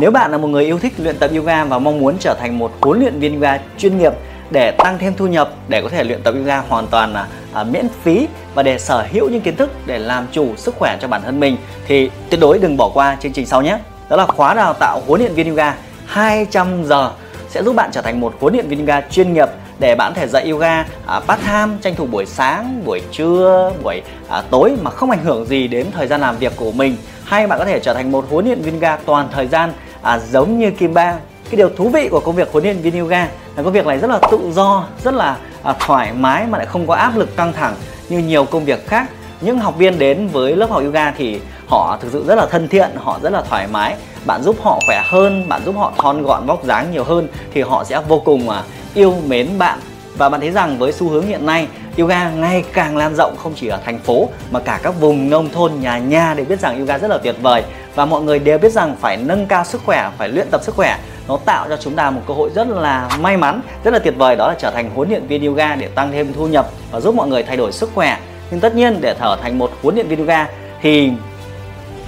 Nếu bạn là một người yêu thích luyện tập yoga và mong muốn trở thành một huấn luyện viên yoga chuyên nghiệp để tăng thêm thu nhập để có thể luyện tập yoga hoàn toàn là à, miễn phí và để sở hữu những kiến thức để làm chủ sức khỏe cho bản thân mình thì tuyệt đối đừng bỏ qua chương trình sau nhé. Đó là khóa đào tạo huấn luyện viên yoga 200 giờ sẽ giúp bạn trở thành một huấn luyện viên yoga chuyên nghiệp để bạn có thể dạy yoga à, part time tranh thủ buổi sáng buổi trưa buổi à, tối mà không ảnh hưởng gì đến thời gian làm việc của mình hay bạn có thể trở thành một huấn luyện viên yoga toàn thời gian à, giống như Kim Ba cái điều thú vị của công việc huấn luyện viên yoga là công việc này rất là tự do rất là à, thoải mái mà lại không có áp lực căng thẳng như nhiều công việc khác. Những học viên đến với lớp học yoga thì họ thực sự rất là thân thiện họ rất là thoải mái. Bạn giúp họ khỏe hơn bạn giúp họ thon gọn vóc dáng nhiều hơn thì họ sẽ vô cùng à, yêu mến bạn. Và bạn thấy rằng với xu hướng hiện nay yoga ngày càng lan rộng không chỉ ở thành phố mà cả các vùng nông thôn nhà nhà đều biết rằng yoga rất là tuyệt vời và mọi người đều biết rằng phải nâng cao sức khỏe phải luyện tập sức khỏe nó tạo cho chúng ta một cơ hội rất là may mắn rất là tuyệt vời đó là trở thành huấn luyện viên yoga để tăng thêm thu nhập và giúp mọi người thay đổi sức khỏe. Nhưng tất nhiên để trở thành một huấn luyện viên yoga thì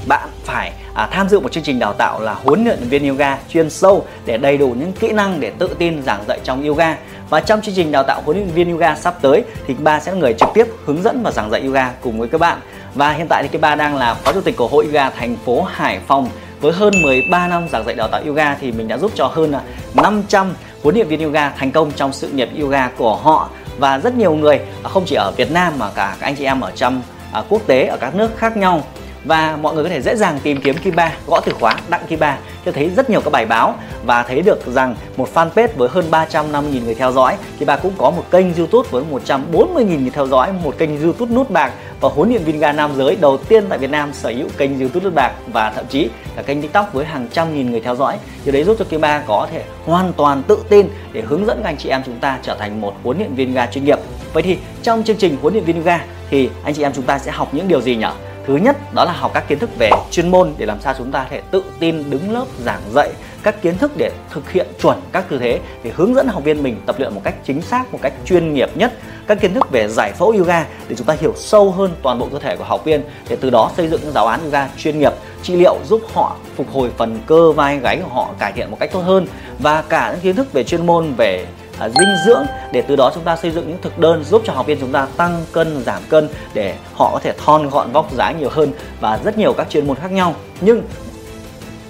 bạn phải à, tham dự một chương trình đào tạo là huấn luyện viên yoga chuyên sâu để đầy đủ những kỹ năng để tự tin giảng dạy trong yoga. Và trong chương trình đào tạo huấn luyện viên yoga sắp tới thì ba sẽ là người trực tiếp hướng dẫn và giảng dạy yoga cùng với các bạn và hiện tại thì cái ba đang là phó chủ tịch của hội yoga thành phố Hải Phòng. Với hơn 13 năm giảng dạy đào tạo yoga thì mình đã giúp cho hơn à, 500 huấn luyện viên yoga thành công trong sự nghiệp yoga của họ. Và rất nhiều người à, không chỉ ở Việt Nam mà cả các anh chị em ở trong à, quốc tế, ở các nước khác nhau và mọi người có thể dễ dàng tìm kiếm Kiba, gõ từ khóa, đặng Kiba, cho thấy rất nhiều các bài báo và thấy được rằng một fanpage với hơn 350.000 người theo dõi. Kiba cũng có một kênh YouTube với 140.000 người theo dõi, một kênh YouTube nút bạc và huấn luyện viên ga nam giới đầu tiên tại Việt Nam sở hữu kênh YouTube nút bạc và thậm chí cả kênh TikTok với hàng trăm nghìn người theo dõi. Điều đấy giúp cho Kiba có thể hoàn toàn tự tin để hướng dẫn các anh chị em chúng ta trở thành một huấn luyện viên ga chuyên nghiệp. Vậy thì trong chương trình huấn luyện viên ga thì anh chị em chúng ta sẽ học những điều gì nhỉ? Thứ nhất đó là học các kiến thức về chuyên môn để làm sao chúng ta có thể tự tin đứng lớp, giảng dạy các kiến thức để thực hiện chuẩn các tư thế, để hướng dẫn học viên mình tập luyện một cách chính xác, một cách chuyên nghiệp nhất. Các kiến thức về giải phẫu yoga để chúng ta hiểu sâu hơn toàn bộ cơ thể của học viên, để từ đó xây dựng những giáo án yoga chuyên nghiệp, trị liệu, giúp họ phục hồi phần cơ vai, gáy của họ, cải thiện một cách tốt hơn. Và cả những kiến thức về chuyên môn về à, dinh dưỡng để từ đó chúng ta xây dựng những thực đơn giúp cho học viên chúng ta tăng cân giảm cân để họ có thể thon gọn vóc dáng nhiều hơn và rất nhiều các chuyên môn khác nhau. Nhưng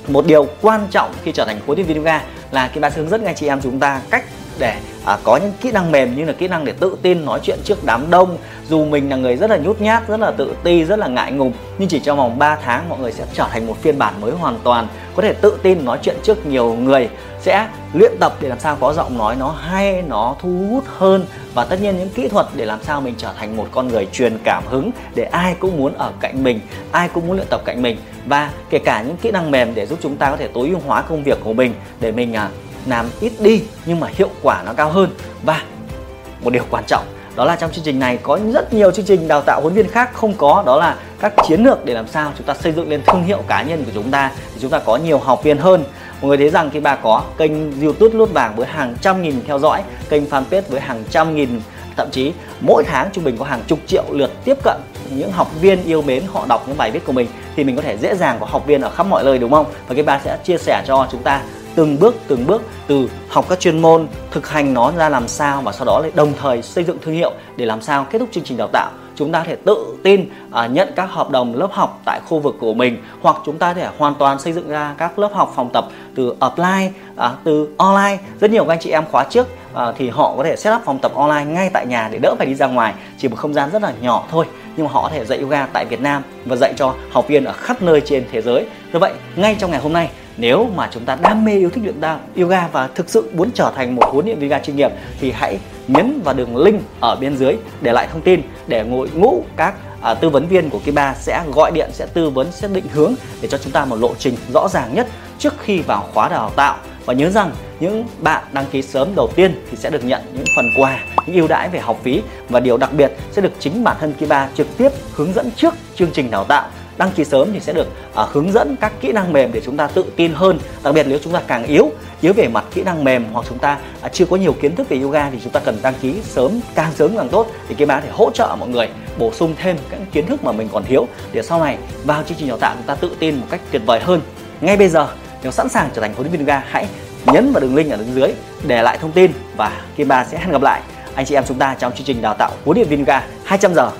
một điều quan trọng khi trở thành huấn luyện viên yoga là cái bạn hướng dẫn ngay chị em chúng ta cách để à, có những kỹ năng mềm như là kỹ năng để tự tin nói chuyện trước đám đông. Dù mình là người rất là nhút nhát rất là tự ti rất là ngại ngùng nhưng chỉ trong vòng 3 tháng mọi người sẽ trở thành một phiên bản mới hoàn toàn có thể tự tin nói chuyện trước nhiều người sẽ luyện tập để làm sao có giọng nói nó hay nó thu hút hơn. Và tất nhiên những kỹ thuật để làm sao mình trở thành một con người truyền cảm hứng để ai cũng muốn ở cạnh mình ai cũng muốn luyện tập cạnh mình. Và kể cả những kỹ năng mềm để giúp chúng ta có thể tối ưu hóa công việc của mình để mình à, làm ít đi, nhưng mà hiệu quả nó cao hơn. Và một điều quan trọng, đó là trong chương trình này có rất nhiều chương trình đào tạo huấn viên khác không có, đó là các chiến lược để làm sao chúng ta xây dựng lên thương hiệu cá nhân của chúng ta thì chúng ta có nhiều học viên hơn. Mọi người thấy rằng khi bà có kênh youtube lút vàng với hàng trăm nghìn theo dõi, kênh fanpage với hàng trăm nghìn, thậm chí mỗi tháng trung bình có hàng chục triệu lượt tiếp cận những học viên yêu mến, họ đọc những bài viết của mình, thì mình có thể dễ dàng có học viên ở khắp mọi nơi, đúng không? Và cái bà sẽ chia sẻ cho chúng ta từng bước từng bước từ học các chuyên môn thực hành nó ra làm sao và sau đó lại đồng thời xây dựng thương hiệu để làm sao kết thúc chương trình đào tạo. Chúng ta có thể tự tin à, nhận các hợp đồng lớp học tại khu vực của mình hoặc chúng ta có thể hoàn toàn xây dựng ra các lớp học phòng tập từ offline à, từ online. Rất nhiều các anh chị em khóa trước à, thì họ có thể set up phòng tập online ngay tại nhà để đỡ phải đi ra ngoài. Chỉ một không gian rất là nhỏ thôi nhưng mà họ có thể dạy yoga tại Việt Nam và dạy cho học viên ở khắp nơi trên thế giới. Như vậy, ngay trong ngày hôm nay nếu mà chúng ta đam mê yêu thích luyện ta yoga và thực sự muốn trở thành một huấn luyện viên yoga chuyên nghiệp thì hãy nhấn vào đường link ở bên dưới để lại thông tin để ngồi ngũ các à, tư vấn viên của Kiba sẽ gọi điện sẽ tư vấn sẽ định hướng để cho chúng ta một lộ trình rõ ràng nhất trước khi vào khóa đào tạo. Và nhớ rằng những bạn đăng ký sớm đầu tiên thì sẽ được nhận những phần quà những ưu đãi về học phí. Và điều đặc biệt sẽ được chính bản thân Kiba trực tiếp hướng dẫn trước chương trình đào tạo đăng ký sớm thì sẽ được uh, hướng dẫn các kỹ năng mềm để chúng ta tự tin hơn. Đặc biệt nếu chúng ta càng yếu yếu về mặt kỹ năng mềm hoặc chúng ta uh, chưa có nhiều kiến thức về yoga thì chúng ta cần đăng ký sớm càng sớm càng tốt. Thì cái bá thể hỗ trợ mọi người bổ sung thêm các kiến thức mà mình còn thiếu để sau này vào chương trình đào tạo chúng ta tự tin một cách tuyệt vời hơn. Ngay bây giờ nếu sẵn sàng trở thành huấn luyện viên yoga hãy nhấn vào đường link ở bên dưới để lại thông tin và Kim Ba sẽ hẹn gặp lại. Anh chị em chúng ta trong chương trình đào tạo huấn luyện viên yoga 200 giờ.